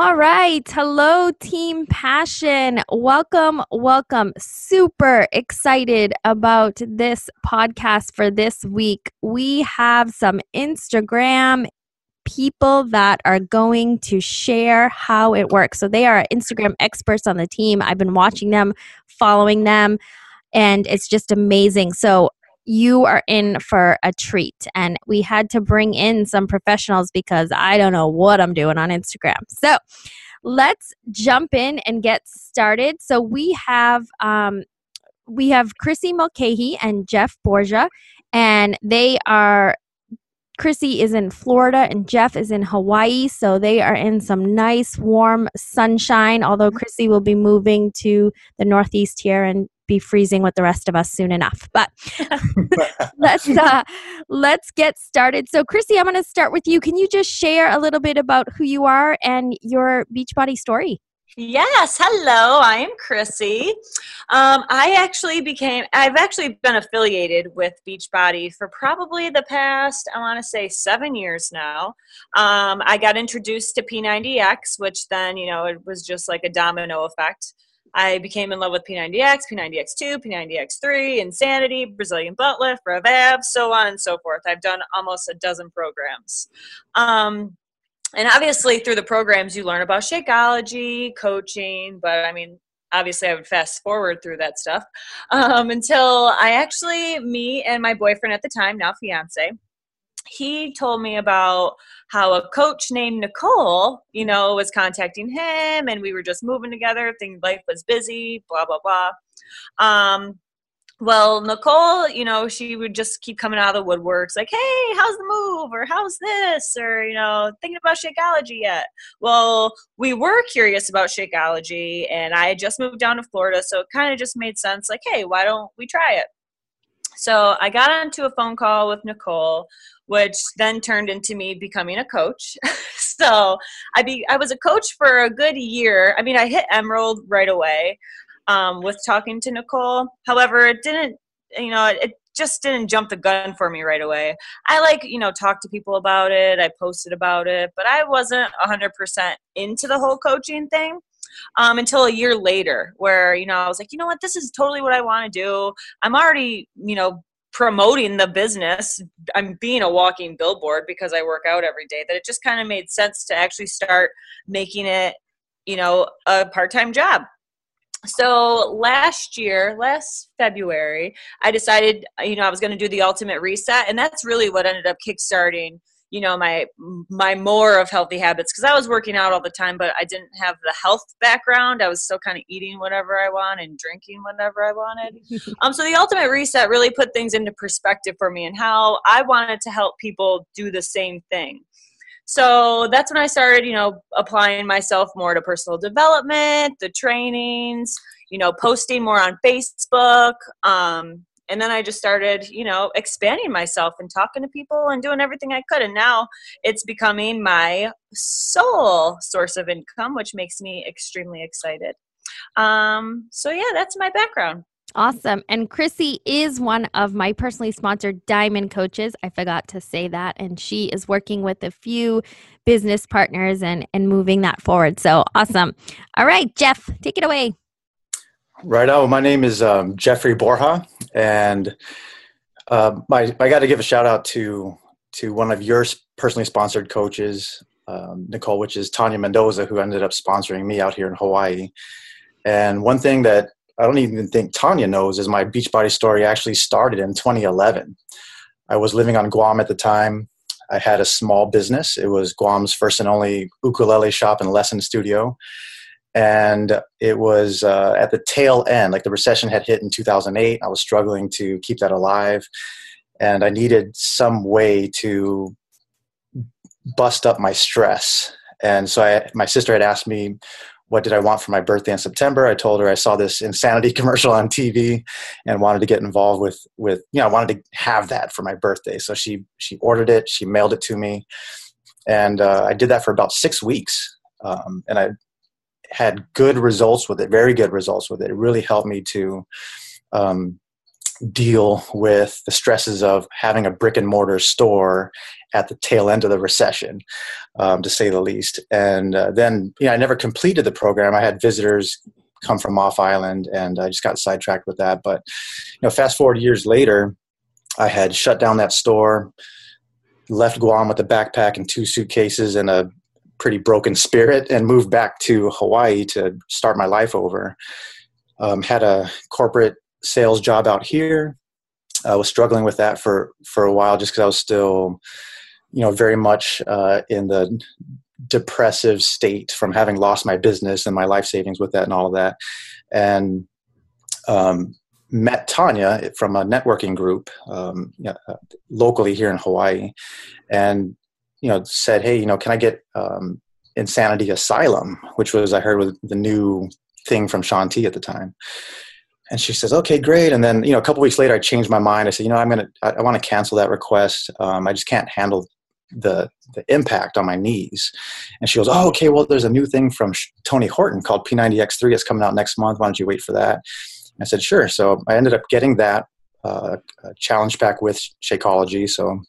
All right. Hello, Team Passion. Welcome, welcome. Super excited about this podcast for this week. We have some Instagram people that are going to share how it works. So they are Instagram experts on the team. I've been watching them, following them, and it's just amazing. So you are in for a treat. And we had to bring in some professionals because I don't know what I'm doing on Instagram. So let's jump in and get started. So we have um, we have Krissi Mulcahy and Jeff Borja, and they are Krissi is in Florida and Jeff is in Hawaii, so they are in some nice warm sunshine. Although Krissi will be moving to the Northeast here and be freezing with the rest of us soon enough. But let's uh, let's get started. So, Krissi, I'm going to start with you. Can you just share a little bit about who you are and your Beachbody story? Yes, hello, I am Krissi. Um, I actually became, I've actually been affiliated with Beachbody for probably the past, I want to say seven years now. Um, I got introduced to P90X, which then, you know, it was just like a domino effect. I became in love with P90X, P90X2, P90X3, Insanity, Brazilian butt lift, Rev Abs, so on and so forth. I've done almost a dozen programs. Um, and obviously through the programs you learn about shakeology coaching but i mean obviously i would fast forward through that stuff um, until i actually me and my boyfriend at the time now fiance he told me about how a coach named nicole you know was contacting him and we were just moving together things life was busy blah blah blah um, well, Nicole, you know, she would just keep coming out of the woodworks like, hey, how's the move? Or how's this? Or, you know, thinking about Shakeology yet? Well, we were curious about Shakeology and I had just moved down to Florida. So it kind of just made sense like, hey, why don't we try it? So I got onto a phone call with Nicole, which then turned into me becoming a coach. so I be I was a coach for a good year. I mean, I hit Emerald right away um, with talking to Nicole. However, it didn't, you know, it just didn't jump the gun for me right away. I like, you know, talk to people about it. I posted about it, but I wasn't 100% into the whole coaching thing. Um, until a year later, where you know I was like, you know what, this is totally what I want to do. I'm already, you know, promoting the business. I'm being a walking billboard because I work out every day. That it just kind of made sense to actually start making it, you know, a part-time job so last year last february i decided you know i was going to do the ultimate reset and that's really what ended up kickstarting you know my my more of healthy habits because i was working out all the time but i didn't have the health background i was still kind of eating whatever i want and drinking whatever i wanted um so the ultimate reset really put things into perspective for me and how i wanted to help people do the same thing so that's when I started, you know, applying myself more to personal development, the trainings, you know, posting more on Facebook. Um, and then I just started, you know, expanding myself and talking to people and doing everything I could. And now it's becoming my sole source of income, which makes me extremely excited. Um, so, yeah, that's my background. Awesome. And Krissi is one of my personally sponsored diamond coaches. I forgot to say that. And she is working with a few business partners and, and moving that forward. So awesome. All right, Jeff, take it away. Right. Oh, my name is um, Jeffrey Borja. And uh, my, I got to give a shout out to, to one of your personally sponsored coaches, um, Nicole, which is Tanya Mendoza, who ended up sponsoring me out here in Hawaii. And one thing that I don't even think Tanya knows is my Beachbody story actually started in 2011. I was living on Guam at the time. I had a small business. It was Guam's first and only ukulele shop and lesson studio. And it was uh, at the tail end, like the recession had hit in 2008. I was struggling to keep that alive. And I needed some way to bust up my stress. And so I, my sister had asked me, what did I want for my birthday in September? I told her I saw this insanity commercial on TV and wanted to get involved with with you know I wanted to have that for my birthday. So she she ordered it, she mailed it to me, and uh, I did that for about six weeks, um, and I had good results with it, very good results with it. It really helped me to um, deal with the stresses of having a brick and mortar store at the tail end of the recession, um, to say the least. And uh, then, you know, I never completed the program. I had visitors come from off island, and I just got sidetracked with that. But you know, fast forward years later, I had shut down that store, left Guam with a backpack and two suitcases and a pretty broken spirit, and moved back to Hawaii to start my life over. Um, had a corporate sales job out here. I was struggling with that for for a while, just because I was still, you know, very much uh, in the depressive state from having lost my business and my life savings with that and all of that. And um, met Tanya from a networking group um, uh, locally here in Hawaii, and you know said, "Hey, you know, can I get um, Insanity Asylum?" Which was I heard was the new thing from Shaun T at the time. And she says, "Okay, great." And then you know, a couple weeks later, I changed my mind. I said, "You know, I'm gonna, I, I want to cancel that request. Um, I just can't handle the the impact on my knees. And she goes, "Oh, okay. Well, there's a new thing from Tony Horton called P90X3. It's coming out next month. Why don't you wait for that?" And I said, "Sure." So I ended up getting that uh, challenge pack with Shakeology. So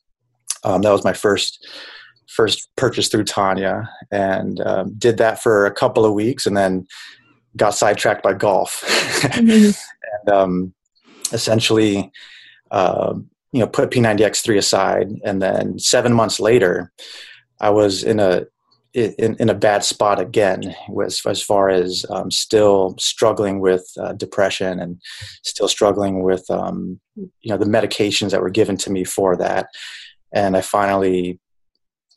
um, that was my first first purchased through Tanya, and um, did that for a couple of weeks, and then got sidetracked by golf, mm-hmm. and um, essentially. Uh, you know put P90X3 aside, and then seven months later, I was in a in, in a bad spot again was as far as um, still struggling with uh, depression and still struggling with um, you know the medications that were given to me for that and i finally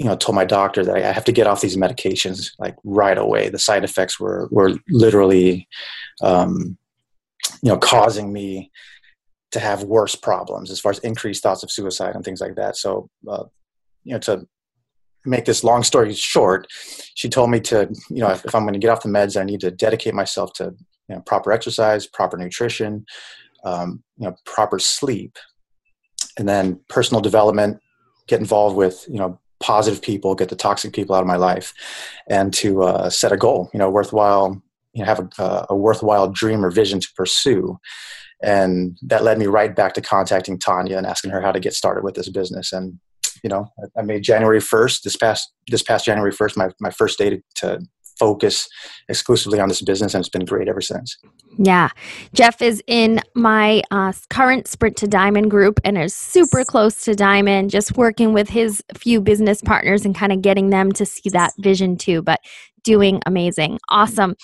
you know told my doctor that i have to get off these medications like right away the side effects were were literally um, you know causing me to have worse problems as far as increased thoughts of suicide and things like that. So, uh, you know, to make this long story short, she told me to, you know, if, if I'm going to get off the meds, I need to dedicate myself to you know, proper exercise, proper nutrition, um, you know, proper sleep, and then personal development. Get involved with you know positive people, get the toxic people out of my life, and to uh, set a goal. You know, worthwhile. You know, have a, a worthwhile dream or vision to pursue and that led me right back to contacting Tanya and asking her how to get started with this business. And you know, I made January first this past this past January first my my first day to, to focus exclusively on this business, and it's been great ever since. Yeah. Jeff is in my uh, current Sprint to Diamond group and is super close to Diamond, just working with his few business partners and kind of getting them to see that vision too, but doing amazing. Awesome.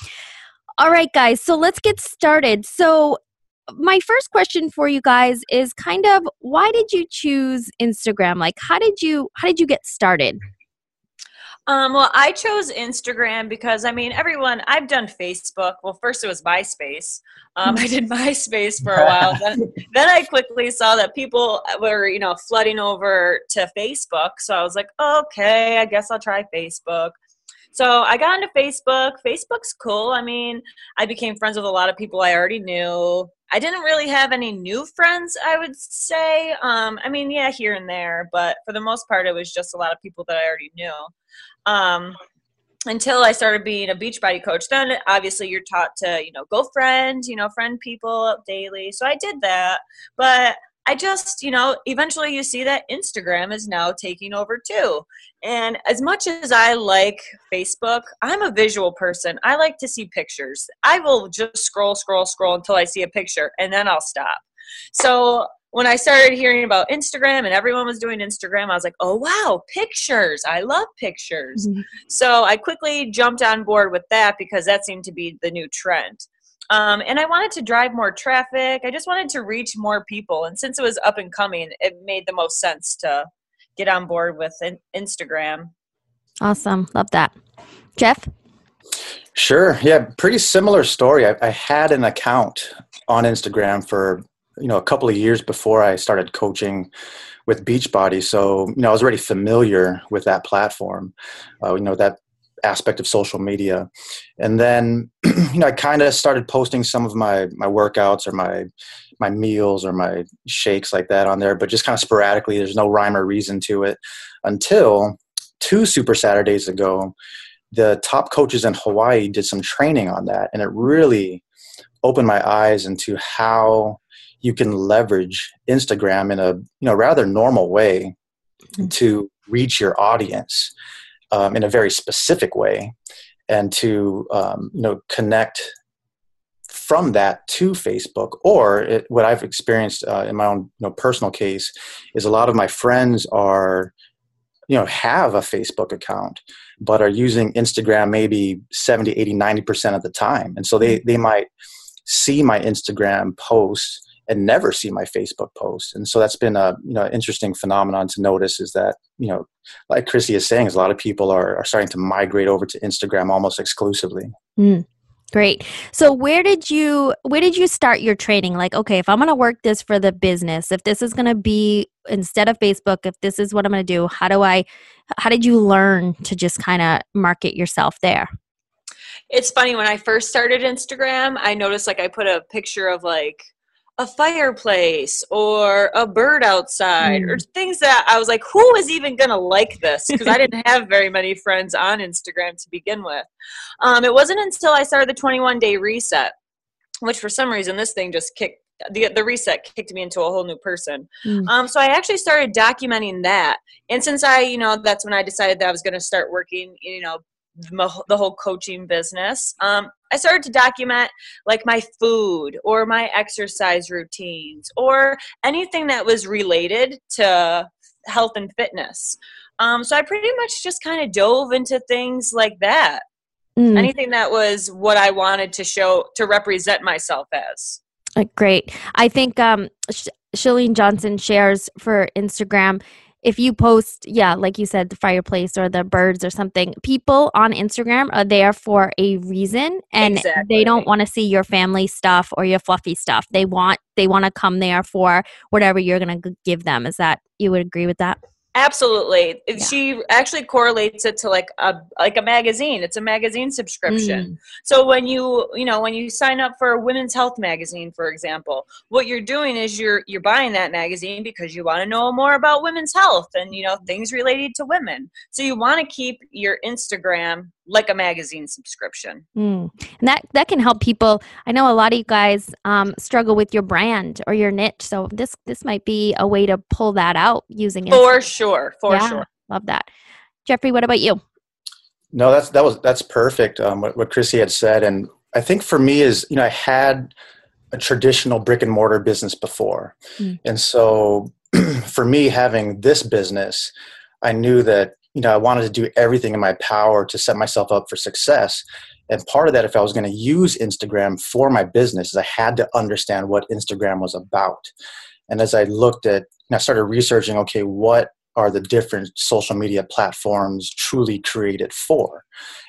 All right, guys, so let's get started. So, my first question for you guys is kind of why did you choose Instagram? Like how did you how did you get started? Um, well, I chose Instagram because I mean, everyone. I've done Facebook. Well, first it was MySpace. Um, I did MySpace for a while. then, then I quickly saw that people were, you know, flooding over to Facebook. So I was like, okay, I guess I'll try Facebook. So I got into Facebook. Facebook's cool. I mean, I became friends with a lot of people I already knew. I didn't really have any new friends, I would say. Um, I mean, yeah, here and there, but for the most part, it was just a lot of people that I already knew. Um, until I started being a Beachbody coach, then obviously you're taught to, you know, go friend, you know, friend people daily. So I did that, but I just, you know, eventually you see that Instagram is now taking over too. And as much as I like Facebook, I'm a visual person. I like to see pictures. I will just scroll, scroll, scroll until I see a picture and then I'll stop. So when I started hearing about Instagram and everyone was doing Instagram, I was like, oh, wow, pictures. I love pictures. Mm-hmm. So I quickly jumped on board with that because that seemed to be the new trend. Um, and I wanted to drive more traffic. I just wanted to reach more people. And since it was up and coming, it made the most sense to get on board with Instagram. Awesome. Love that. Jeff? Sure. Yeah, pretty similar story. I, I, had an account on Instagram for you know a couple of years before I started coaching with Beachbody, so you know I was already familiar with that platform. Uh, you know that aspect of social media and then you know i kind of started posting some of my my workouts or my my meals or my shakes like that on there but just kind of sporadically there's no rhyme or reason to it until two super saturdays ago the top coaches in hawaii did some training on that and it really opened my eyes into how you can leverage Instagram in a you know rather normal way mm-hmm. to reach your audience um, in a very specific way and to um, you know connect from that to Facebook. Or it, what I've experienced uh, in my own you know, personal case is a lot of my friends are you know have a facebook account but are using instagram maybe 70 80 90% of the time and so they they might see my instagram posts and never see my facebook posts and so that's been a you know interesting phenomenon to notice is that you know like krissi is saying is a lot of people are, are starting to migrate over to instagram almost exclusively mm. Great. So where did you where did you start your training? Like, okay, if I'm going to work this for the business, if this is going to be instead of Facebook, if this is what I'm going to do, how do I how did you learn to just kind of market yourself there? It's funny when I first started Instagram, I noticed like I put a picture of like a fireplace or a bird outside mm. or things that I was like, who is even going to like this? Because I didn't have very many friends on Instagram to begin with. Um, it wasn't until I started the 21 day reset, which for some reason this thing just kicked. The, the reset kicked me into a whole new person. Mm. Um, so I actually started documenting that. And since I, you know, that's when I decided that I was going to start working, you know, the whole coaching business. Um, I started to document like my food or my exercise routines or anything that was related to health and fitness. Um, so I pretty much just kind of dove into things like that. Mm. Anything that was what I wanted to show to represent myself as. Uh, great. I think um, Sh- Chalene Johnson shares for Instagram if you post, yeah, like you said, the fireplace or the birds or something, people on Instagram are there for a reason and exactly. they don't want to see your family stuff or your fluffy stuff. They want they want to come there for whatever you're going to give them. Is that you would agree with that? Absolutely. Yeah. She actually correlates it to like a like a magazine. It's a magazine subscription. Mm. So when you, you know, when you sign up for a women's health magazine, for example, what you're doing is you're you're buying that magazine because you want to know more about women's health and, you know, things related to women. So you want to keep your Instagram like a magazine subscription. Mm. And that that can help people. I know a lot of you guys um, struggle with your brand or your niche, so this this might be a way to pull that out using it. For sure, for yeah, sure. Love that, Jeffrey. What about you? No, that's that was that's perfect. Um, what what Krissi had said, and I think for me is you know I had a traditional brick and mortar business before, mm. and so for me having this business, I knew that you know, I wanted to do everything in my power to set myself up for success. And part of that, if I was going to use Instagram for my business, is I had to understand what Instagram was about. And as I looked at, and I started researching, okay, what are the different social media platforms truly created for?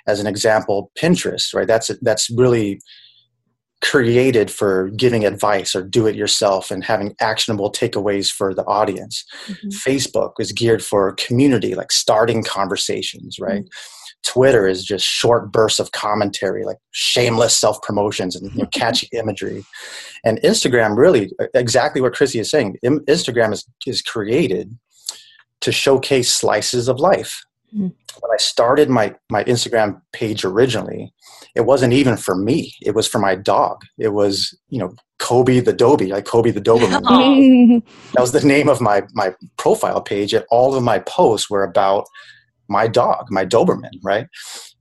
As an example, Pinterest, right? That's that's really created for giving advice or do it yourself and having actionable takeaways for the audience. Mm-hmm. Facebook is geared for community, like starting conversations, right? Mm-hmm. Twitter is just short bursts of commentary, like shameless self promotions and you know, catchy imagery. And Instagram, really, exactly what Krissi is saying, Instagram is, is created to showcase slices of life. Mm-hmm. When I started my, my Instagram page originally, it wasn't even for me. It was for my dog. It was, you know, Kobe the Dobie, like Kobe the Doberman. that was the name of my my profile page. And all of my posts were about my dog, my Doberman, right?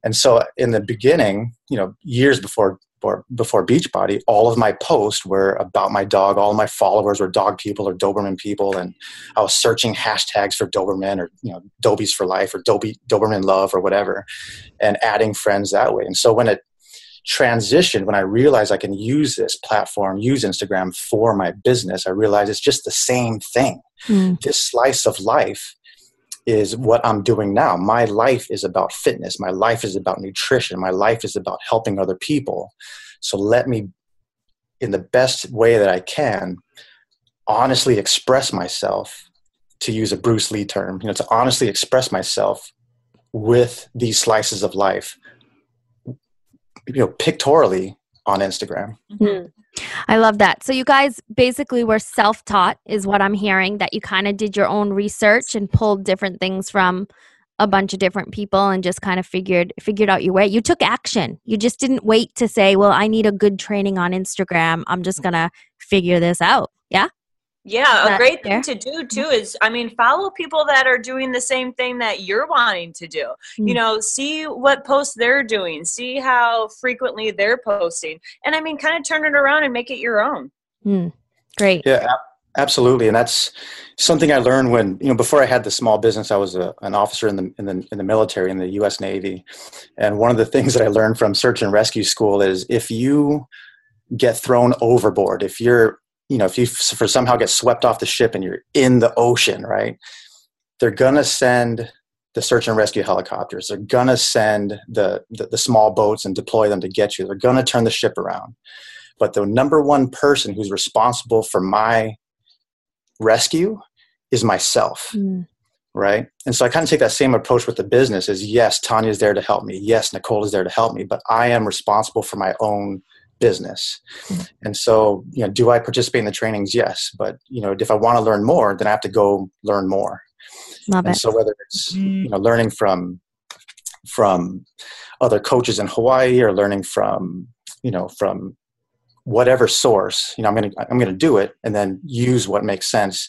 And so in the beginning, you know, years before before, before Beachbody, all of my posts were about my dog. All my followers were dog people or Doberman people, and I was searching hashtags for Doberman or you know Dobies for life or Dobie Doberman love or whatever, and adding friends that way. And so when it transitioned, when I realized I can use this platform, use Instagram for my business, I realized it's just the same thing. Mm. This slice of life is what I'm doing now. My life is about fitness. My life is about nutrition. My life is about helping other people. So let me, in the best way that I can, honestly express myself, to use a Bruce Lee term, you know, to honestly express myself with these slices of life, you know, pictorially on Instagram. Mm-hmm. I love that. So you guys basically were self-taught is what I'm hearing that you kind of did your own research and pulled different things from a bunch of different people and just kind of figured figured out your way. You took action. You just didn't wait to say, "Well, I need a good training on Instagram. I'm just going to figure this out." Yeah. Yeah, a great thing to do too is, I mean, follow people that are doing the same thing that you're wanting to do. Mm. You know, see what posts they're doing, see how frequently they're posting, and I mean, kind of turn it around and make it your own. Mm. Great. Yeah, absolutely, and that's something I learned when you know before I had the small business. I was a, an officer in the in the in the military in the U.S. Navy, and one of the things that I learned from search and rescue school is if you get thrown overboard, if you're you know, if you for somehow get swept off the ship and you're in the ocean, right? They're gonna send the search and rescue helicopters. They're gonna send the, the, the small boats and deploy them to get you. They're gonna turn the ship around. But the number one person who's responsible for my rescue is myself. Mm. Right. And so I kind of take that same approach with the business is yes, Tanya's there to help me. Yes, Nicole is there to help me, but I am responsible for my own business. Mm-hmm. And so, you know, do I participate in the trainings? Yes. But, you know, if I want to learn more, then I have to go learn more. Love and it. so whether it's, you know, learning from, from other coaches in Hawaii or learning from, you know, from whatever source, you know, I'm going to, I'm going to do it and then use what makes sense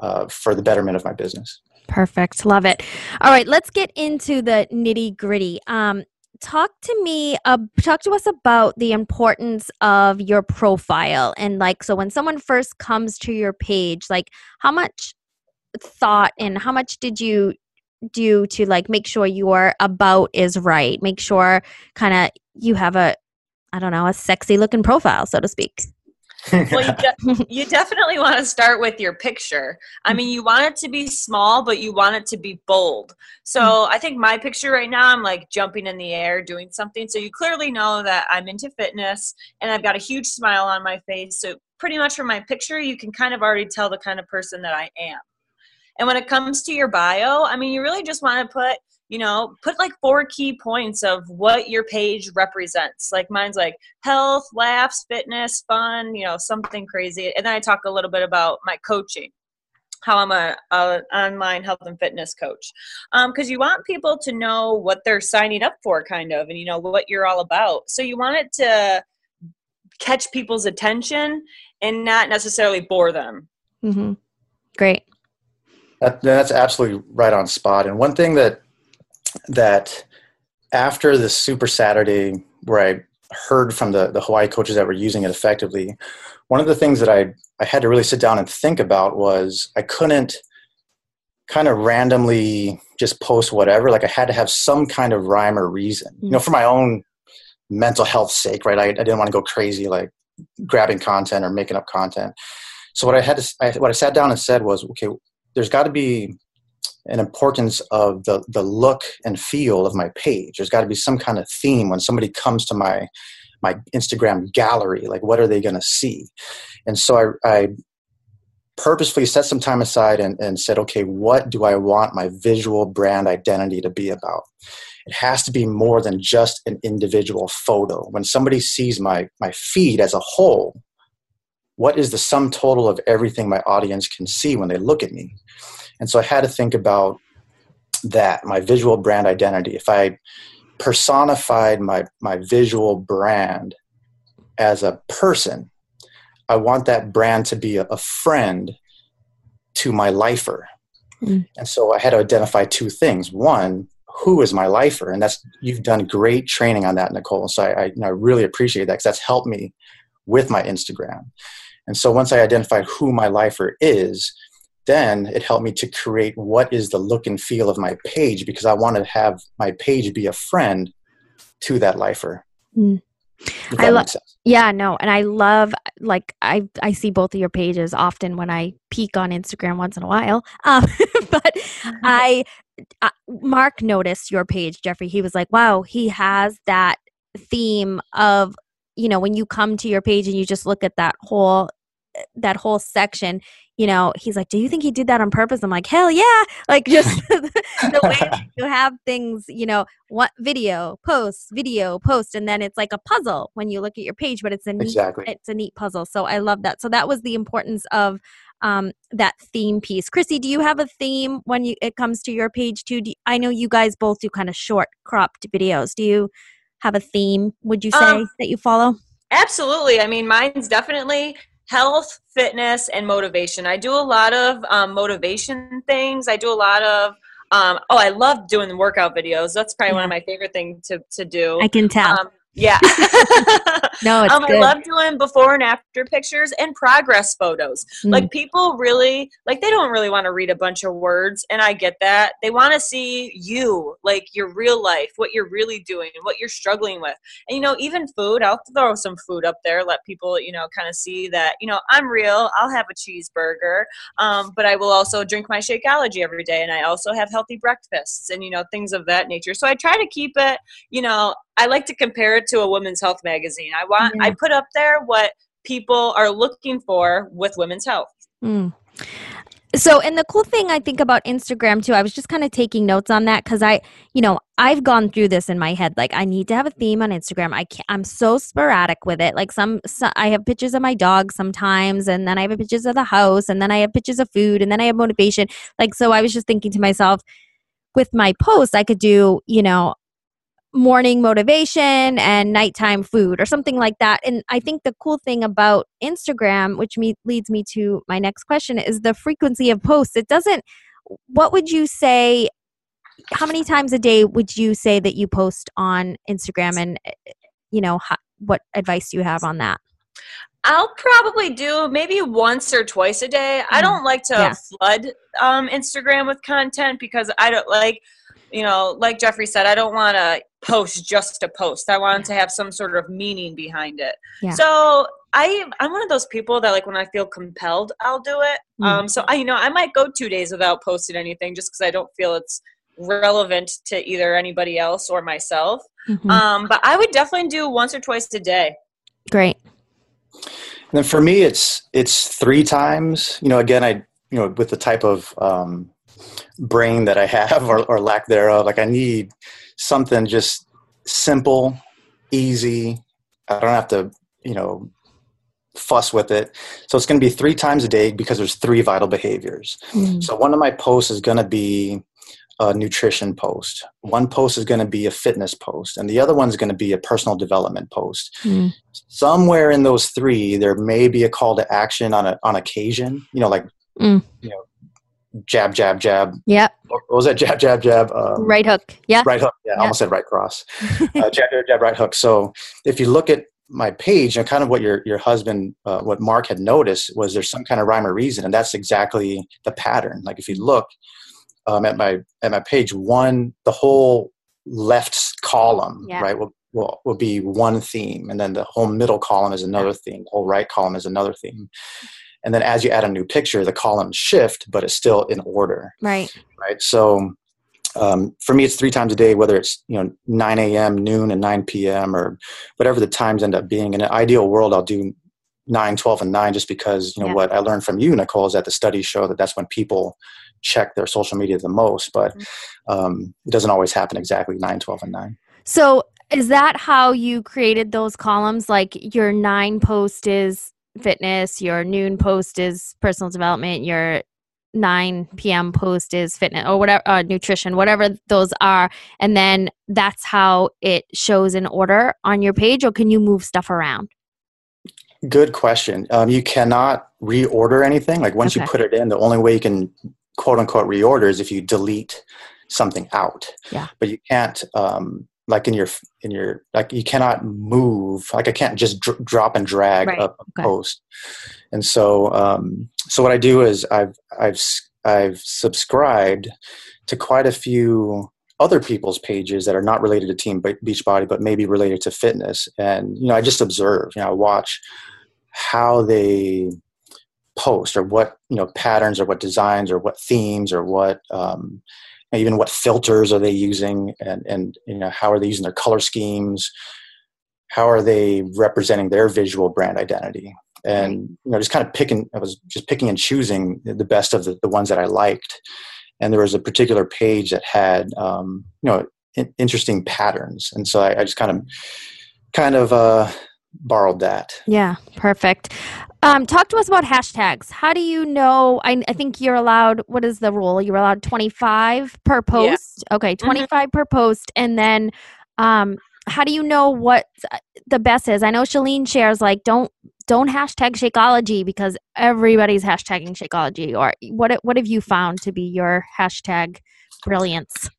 uh, for the betterment of my business. Perfect. Love it. All right, let's get into the nitty gritty. Um, talk to me uh, talk to us about the importance of your profile and like so when someone first comes to your page like how much thought and how much did you do to like make sure your about is right? Make sure kind of you have a i don't know a sexy looking profile so to speak well, you, de- you definitely want to start with your picture. I mean, you want it to be small, but you want it to be bold. So mm. I think my picture right now, I'm like jumping in the air doing something. So you clearly know that I'm into fitness and I've got a huge smile on my face. So pretty much from my picture, you can kind of already tell the kind of person that I am. And when it comes to your bio, I mean, you really just want to put you know, put like four key points of what your page represents. Like mine's like health, laughs, fitness, fun, you know, something crazy. And then I talk a little bit about my coaching how I'm a, a, online health and fitness coach, because um, you want people to know what they're signing up for, kind of, and you know what you're all about. So you want it to catch people's attention and not necessarily bore them. Mm-hmm. Great. That, that's absolutely right on spot. And one thing that that after the Super Saturday, where I heard from the, the Hawaii coaches that were using it effectively, one of the things that I, I had to really sit down and think about was I couldn't kind of randomly just post whatever. Like I had to have some kind of rhyme or reason, you know, mm. for my own mental health sake, right? I, I didn't want to go crazy like grabbing content or making up content. So what I had to, I, what I sat down and said was, okay, there's got to be an importance of the the look and feel of my page. There's got to be some kind of theme when somebody comes to my my Instagram gallery. Like, what are they going to see? And so I, I purposefully set some time aside and, and said, okay, what do I want my visual brand identity to be about? It has to be more than just an individual photo. When somebody sees my my feed as a whole, what is the sum total of everything my audience can see when they look at me? And so I had to think about that, my visual brand identity. If I personified my, my visual brand as a person, I want that brand to be a, a friend to my lifer. Mm. And so I had to identify two things. One, who is my lifer? And that's you've done great training on that, Nicole. So I, I, you know, I really appreciate that because that's helped me with my Instagram. And so once I identified who my lifer is, then it helped me to create what is the look and feel of my page because I wanted to have my page be a friend to that lifer. Mm. I love, yeah, no, and I love like I I see both of your pages often when I peek on Instagram once in a while. Um, but I, I Mark noticed your page, Jeffrey. He was like, "Wow, he has that theme of you know when you come to your page and you just look at that whole that whole section you know he's like do you think he did that on purpose? I'm like hell yeah. Like just the way you have things you know what video post video post and then it's like a puzzle when you look at your page but it's a neat exactly. it's a neat puzzle so i love that. So that was the importance of um, that theme piece. Krissi do you have a theme when you it comes to your page too? You, i know you guys both do kind of short cropped videos. Do you have a theme would you say um, that you follow? absolutely. I mean mine's definitely health, fitness, and motivation. I do a lot of um, motivation things. I do a lot of um, oh, I love doing the workout videos. That's probably yeah. one of my favorite things to, to do. I can tell. Um, yeah. no, it's um, I love doing before and after pictures and progress photos. Mm. Like people really like they don't really want to read a bunch of words and I get that. They want to see you, like your real life, what you're really doing and what you're struggling with. And you know, even food, I'll throw some food up there, let people, you know, kind of see that, you know, I'm real. I'll have a cheeseburger. Um, but I will also drink my Shakeology every day and I also have healthy breakfasts and you know, things of that nature. So I try to keep it, you know, I like to compare it to a women's health magazine. I want yeah. I put up there what people are looking for with women's health. Mm. So, and the cool thing I think about Instagram too, I was just kind of taking notes on that because I, you know, I've gone through this in my head. Like, I need to have a theme on Instagram. I can't, I'm so sporadic with it. Like, some, some, I have pictures of my dog sometimes, and then I have pictures of the house, and then I have pictures of food, and then I have motivation. Like, so I was just thinking to myself, with my posts, I could do, you know, morning motivation and nighttime food or something like that. And I think the cool thing about Instagram, which me, leads me to my next question, is the frequency of posts. It doesn't, what would you say? How many times a day would you say that you post on Instagram? And, you know, how, what advice do you have on that? I'll probably do maybe once or twice a day. I mm. don't like to yeah. flood um, Instagram with content because I don't like, you know, like Jeffrey said, I don't want to post just to post. I want to have some sort of meaning behind it. Yeah. So I I'm one of those people that like when I feel compelled, I'll do it. Mm. Um, so I you know I might go two days without posting anything just because I don't feel it's relevant to either anybody else or myself. Mm-hmm. Um, but I would definitely do once or twice a day. Great. And then for me, it's it's three times. You know, again, I you know with the type of um, brain that I have or, or lack thereof, like I need something just simple, easy. I don't have to, you know, fuss with it. So it's going to be three times a day because there's three vital behaviors. Mm. So one of my posts is going to be a nutrition post. One post is going to be a fitness post, and the other one is going to be a personal development post. Mm. Somewhere in those three, there may be a call to action on a, on occasion. You know, like mm. you know, jab, jab, jab. Yep. What was that? Jab, jab, jab. Um, right hook. Yeah. Right hook. Yeah, yep. I almost said right cross. uh, jab, jab, jab, right hook. So if you look at my page and kind of what your your husband, uh, what Mark had noticed was there's some kind of rhyme or reason, and that's exactly the pattern. Like if you look um, at my at my page one, the whole left column, yeah. right, will, will will be one theme, and then the whole middle column is another theme. The whole right column is another theme and then as you add a new picture the columns shift but it's still in order. Right. Right? So um, for me it's three times a day whether it's you know 9 a.m noon and 9 p.m or whatever the times end up being. In an ideal world i'll do 9 12 and 9 just because you know yeah. what i learned from you nicole is that the studies show that that's when people check their social media the most. But mm-hmm. um, it doesn't always happen exactly 9 12 and 9 so is that how you created those columns? Like your nine post is fitness, your noon post is personal development, your 9 p.m. post is fitness or whatever, uh, nutrition, whatever those are. And then that's how it shows in order on your page, or can you move stuff around? Good question. Um, you cannot reorder anything. Like once okay. you put it in, the only way you can quote unquote reorder is if you delete something out. Yeah. But you can't um, like in your in your like you cannot move like i can't just dr- drop and drag right. up a okay. post and so um so what i do is i've i've i've subscribed to quite a few other people's pages that are not related to team beachbody but maybe related to fitness and you know i just observe you know i watch how they post or what you know patterns or what designs or what themes or what um, even what filters are they using and, and you know how are they using their color schemes? How are they representing their visual brand identity? And you know just kind of picking i was just picking and choosing the best of the, the ones that i liked. And there was a particular page that had um, you know in, interesting patterns. And so I, I, just kind of kind of uh, borrowed that yeah perfect um, talk to us about hashtags. How do you know? I, I, think you're allowed. What is the rule? You're allowed 25 per post. Yeah. Okay, mm-hmm. 25 mm-hmm. per post, and then um, how do you know what the best is? I know Chalene shares like don't don't hashtag Shakeology because everybody's hashtagging Shakeology. Or what what have you found to be your hashtag brilliance?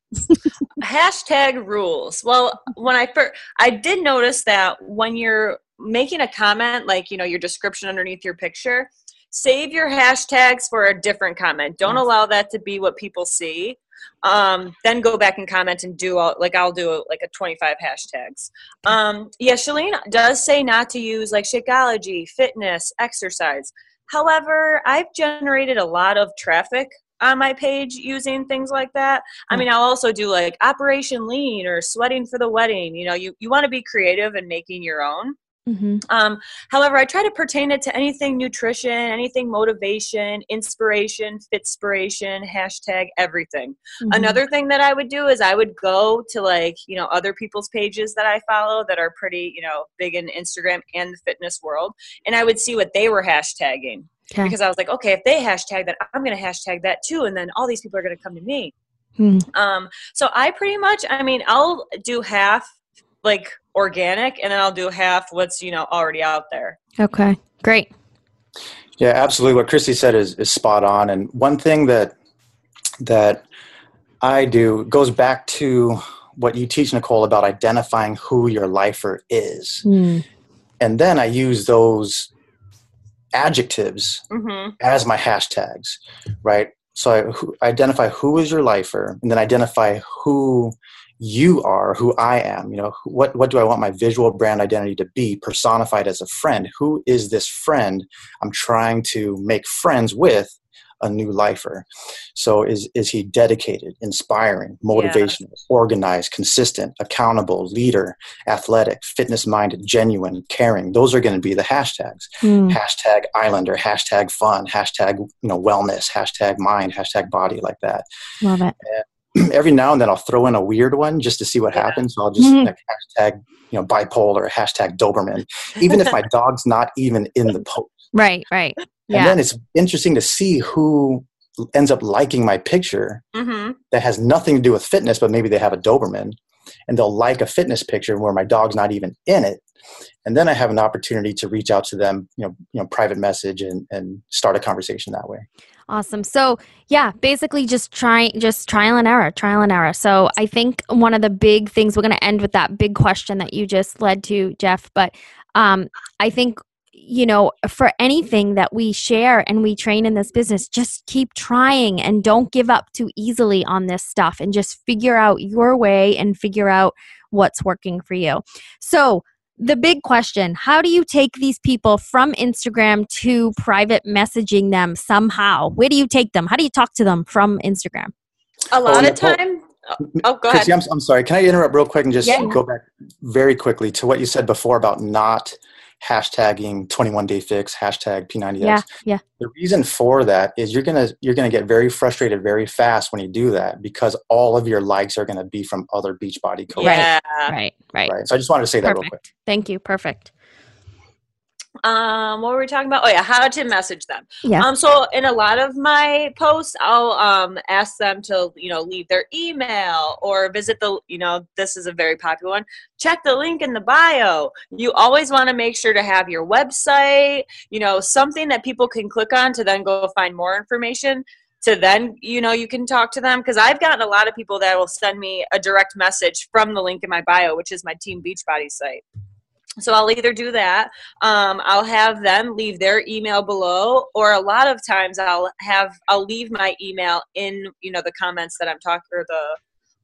hashtag rules. Well, when I first, I did notice that when you're making a comment, like you know your description underneath your picture, save your hashtags for a different comment. Don't allow that to be what people see. Um, then go back and comment and do all, like I'll do like a 25 hashtags. Um, yeah, Chalene does say not to use like Shakeology, fitness, exercise. However, I've generated a lot of traffic on my page using things like that. I mean, I'll also do like Operation Lean or Sweating for the Wedding. You know, you, you want to be creative and making your own. Mm-hmm. Um, however, I try to pertain it to anything nutrition, anything motivation, inspiration, fitspiration, hashtag everything. Mm-hmm. Another thing that I would do is I would go to like, you know, other people's pages that I follow that are pretty, you know, big in Instagram and the fitness world, and I would see what they were hashtagging. Okay. Because I was like, okay, if they hashtag that, I'm going to hashtag that too, and then all these people are going to come to me. Hmm. Um, so I pretty much, I mean, I'll do half like organic, and then I'll do half what's you know already out there. Okay, great. Yeah, absolutely. What Christy said is is spot on. And one thing that that I do goes back to what you teach Nicole about identifying who your lifer is. Mm. And then I use those adjectives mm-hmm. as my hashtags, right? So I identify who is your lifer, and then identify who you are, who I am. You know, what what do I want my visual brand identity to be personified as a friend? Who is this friend I'm trying to make friends with? a new lifer. So is is he dedicated, inspiring, motivational, yeah. organized, consistent, accountable, leader, athletic, fitness minded, genuine, caring? Those are going to be the hashtags. Mm. Hashtag Islander, hashtag fun, hashtag you know wellness, hashtag mind, hashtag body, like that. Love it. And every now and then I'll throw in a weird one just to see what happens. So I'll just mm-hmm. like, hashtag you know bipolar, or hashtag Doberman, even if my dog's not even in the post. Right, right. Yeah. And then it's interesting to see who ends up liking my picture mm-hmm. that has nothing to do with fitness, but maybe they have a Doberman and they'll like a fitness picture where my dog's not even in it. And then I have an opportunity to reach out to them, you know, you know, private message and, and start a conversation that way. Awesome. So yeah, basically just try just trial and error, trial and error. So I think one of the big things we're going to end with that big question that you just led to, Jeff. But um, I think you know, for anything that we share and we train in this business, just keep trying and don't give up too easily on this stuff and just figure out your way and figure out what's working for you. So, the big question how do you take these people from Instagram to private messaging them somehow? Where do you take them? How do you talk to them from Instagram? A lot oh, of time. Oh, oh, go Krissi, ahead. I'm, I'm sorry. Can I interrupt real quick and just yeah. go back very quickly to what you said before about not hashtagging 21 day fix hashtag p90x yeah yeah. The reason for that is you're gonna you're gonna get very frustrated very fast when you do that because all of your likes are gonna be from other beachbody coaches yeah right right, right. so i just wanted to say perfect. that real quick. Thank you perfect um what were we talking about? Oh yeah how to message them. Yeah. Um so in a lot of my posts i'll um ask them to you know leave their email or visit the you know this is a very popular one. Check the link in the bio. You always want to make sure to have your website you know something that people can click on to then go find more information to then you know you can talk to them. Because i've gotten a lot of people that will send me a direct message from the link in my bio which is my team beachbody site so I'll either do that, um, I'll have them leave their email below, or a lot of times I'll have I'll leave my email in you know the comments that I'm talking or the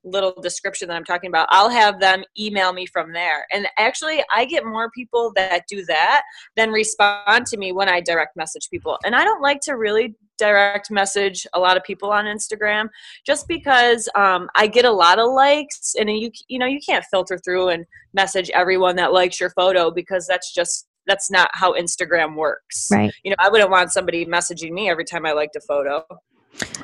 little description that I'm talking about, I'll have them email me from there. And actually, I get more people that do that than respond to me when I direct message people. And I don't like to really direct message a lot of people on Instagram just because um, I get a lot of likes and you you know you can't filter through and message everyone that likes your photo because that's just that's not how Instagram works. Right. You know, I wouldn't want somebody messaging me every time I liked a photo.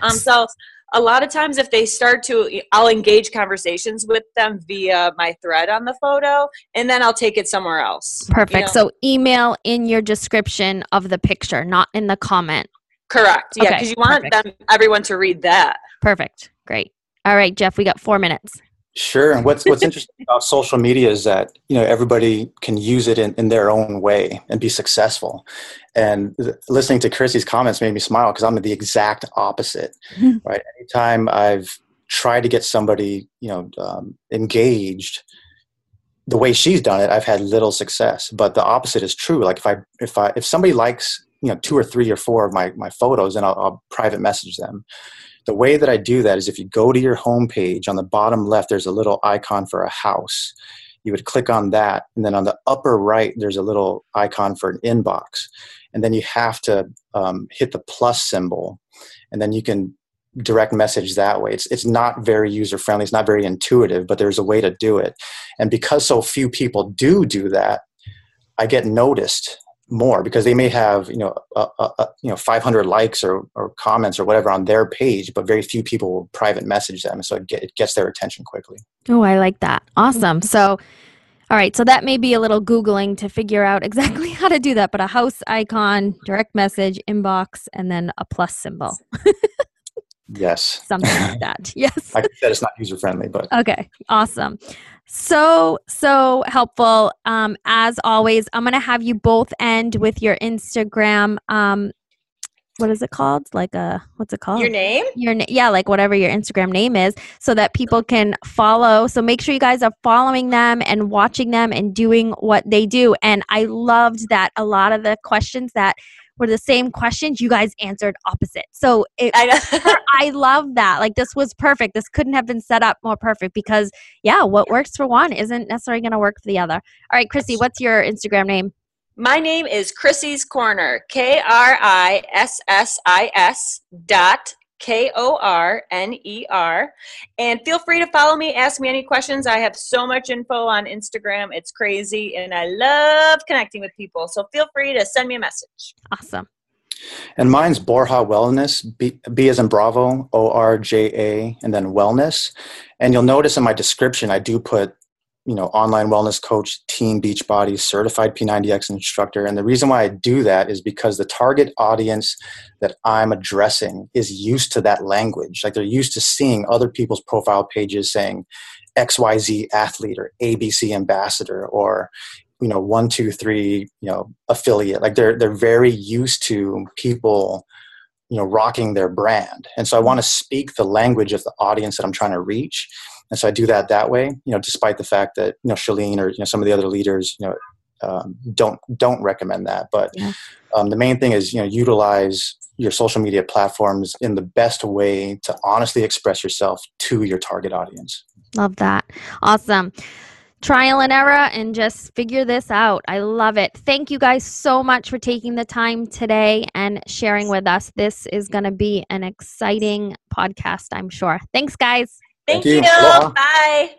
Um, so a lot of times if they start to i'll engage conversations with them via my thread on the photo and then i'll take it somewhere else perfect you know? so email in your description of the picture not in the comment correct yeah because okay, you want perfect. them everyone to read that perfect great all right jeff we got four minutes Sure. And what's what's interesting about social media is that you know everybody can use it in, in their own way and be successful. And th- listening to Krissi's comments made me smile because I'm the exact opposite. right. Anytime I've tried to get somebody you know um, engaged, the way she's done it, I've had little success. But the opposite is true. Like if I if I if somebody likes you know two or three or four of my my photos, and I'll, I'll private message them the way that I do that is if you go to your home page on the bottom left, there's a little icon for a house. You would click on that, and then on the upper right, there's a little icon for an inbox. And then you have to um, hit the plus symbol, and then you can direct message that way. It's it's not very user friendly. It's not very intuitive, but there's a way to do it. And because so few people do do that, I get noticed more because they may have you know a, a, a, you know 500 likes or, or comments or whatever on their page but very few people will private message them. So it, get, it gets their attention quickly. Oh i like that. Awesome. So all right. So that may be a little googling to figure out exactly how to do that but a house icon direct message inbox and then a plus symbol yes something like that yes like i said it's not user friendly but okay awesome so, so helpful. Um, as always, I'm going to have you both end with your Instagram. Um, what is it called? Like a, what's it called? Your name? Your na- Yeah, like whatever your Instagram name is, so that people can follow. So make sure you guys are following them and watching them and doing what they do. And I loved that a lot of the questions that were the same questions, you guys answered opposite. So it, I, I love that. Like this was perfect. This couldn't have been set up more perfect because yeah, what works for one isn't necessarily going to work for the other. All right, Krissi, what's your Instagram name? My name is Krissis Korner, K R I S S I S dot K O R N E R. And feel free to follow me, ask me any questions. I have so much info on Instagram. It's crazy, and I love connecting with people. So feel free to send me a message. Awesome. And mine's Borja Wellness, B, B as in Bravo, O R J A, and then wellness. And you'll notice in my description, I do put you know online wellness coach team beachbody certified p90x instructor. And the reason why i do that is because the target audience that i'm addressing is used to that language. Like they're used to seeing other people's profile pages saying xyz athlete or abc ambassador or you know one two three you know affiliate. Like they're they're very used to people you know rocking their brand. And so i want to speak the language of the audience that i'm trying to reach and so I do that that way. You know, despite the fact that you know Chalene or you know some of the other leaders, you know, um, don't don't recommend that. But yeah. um, the main thing is you know utilize your social media platforms in the best way to honestly express yourself to your target audience. Love that. Awesome. Trial and error and just figure this out. I love it. Thank you guys so much for taking the time today and sharing with us. This is going to be an exciting podcast, I'm sure. Thanks, guys. Thank, Thank you. you. Bye.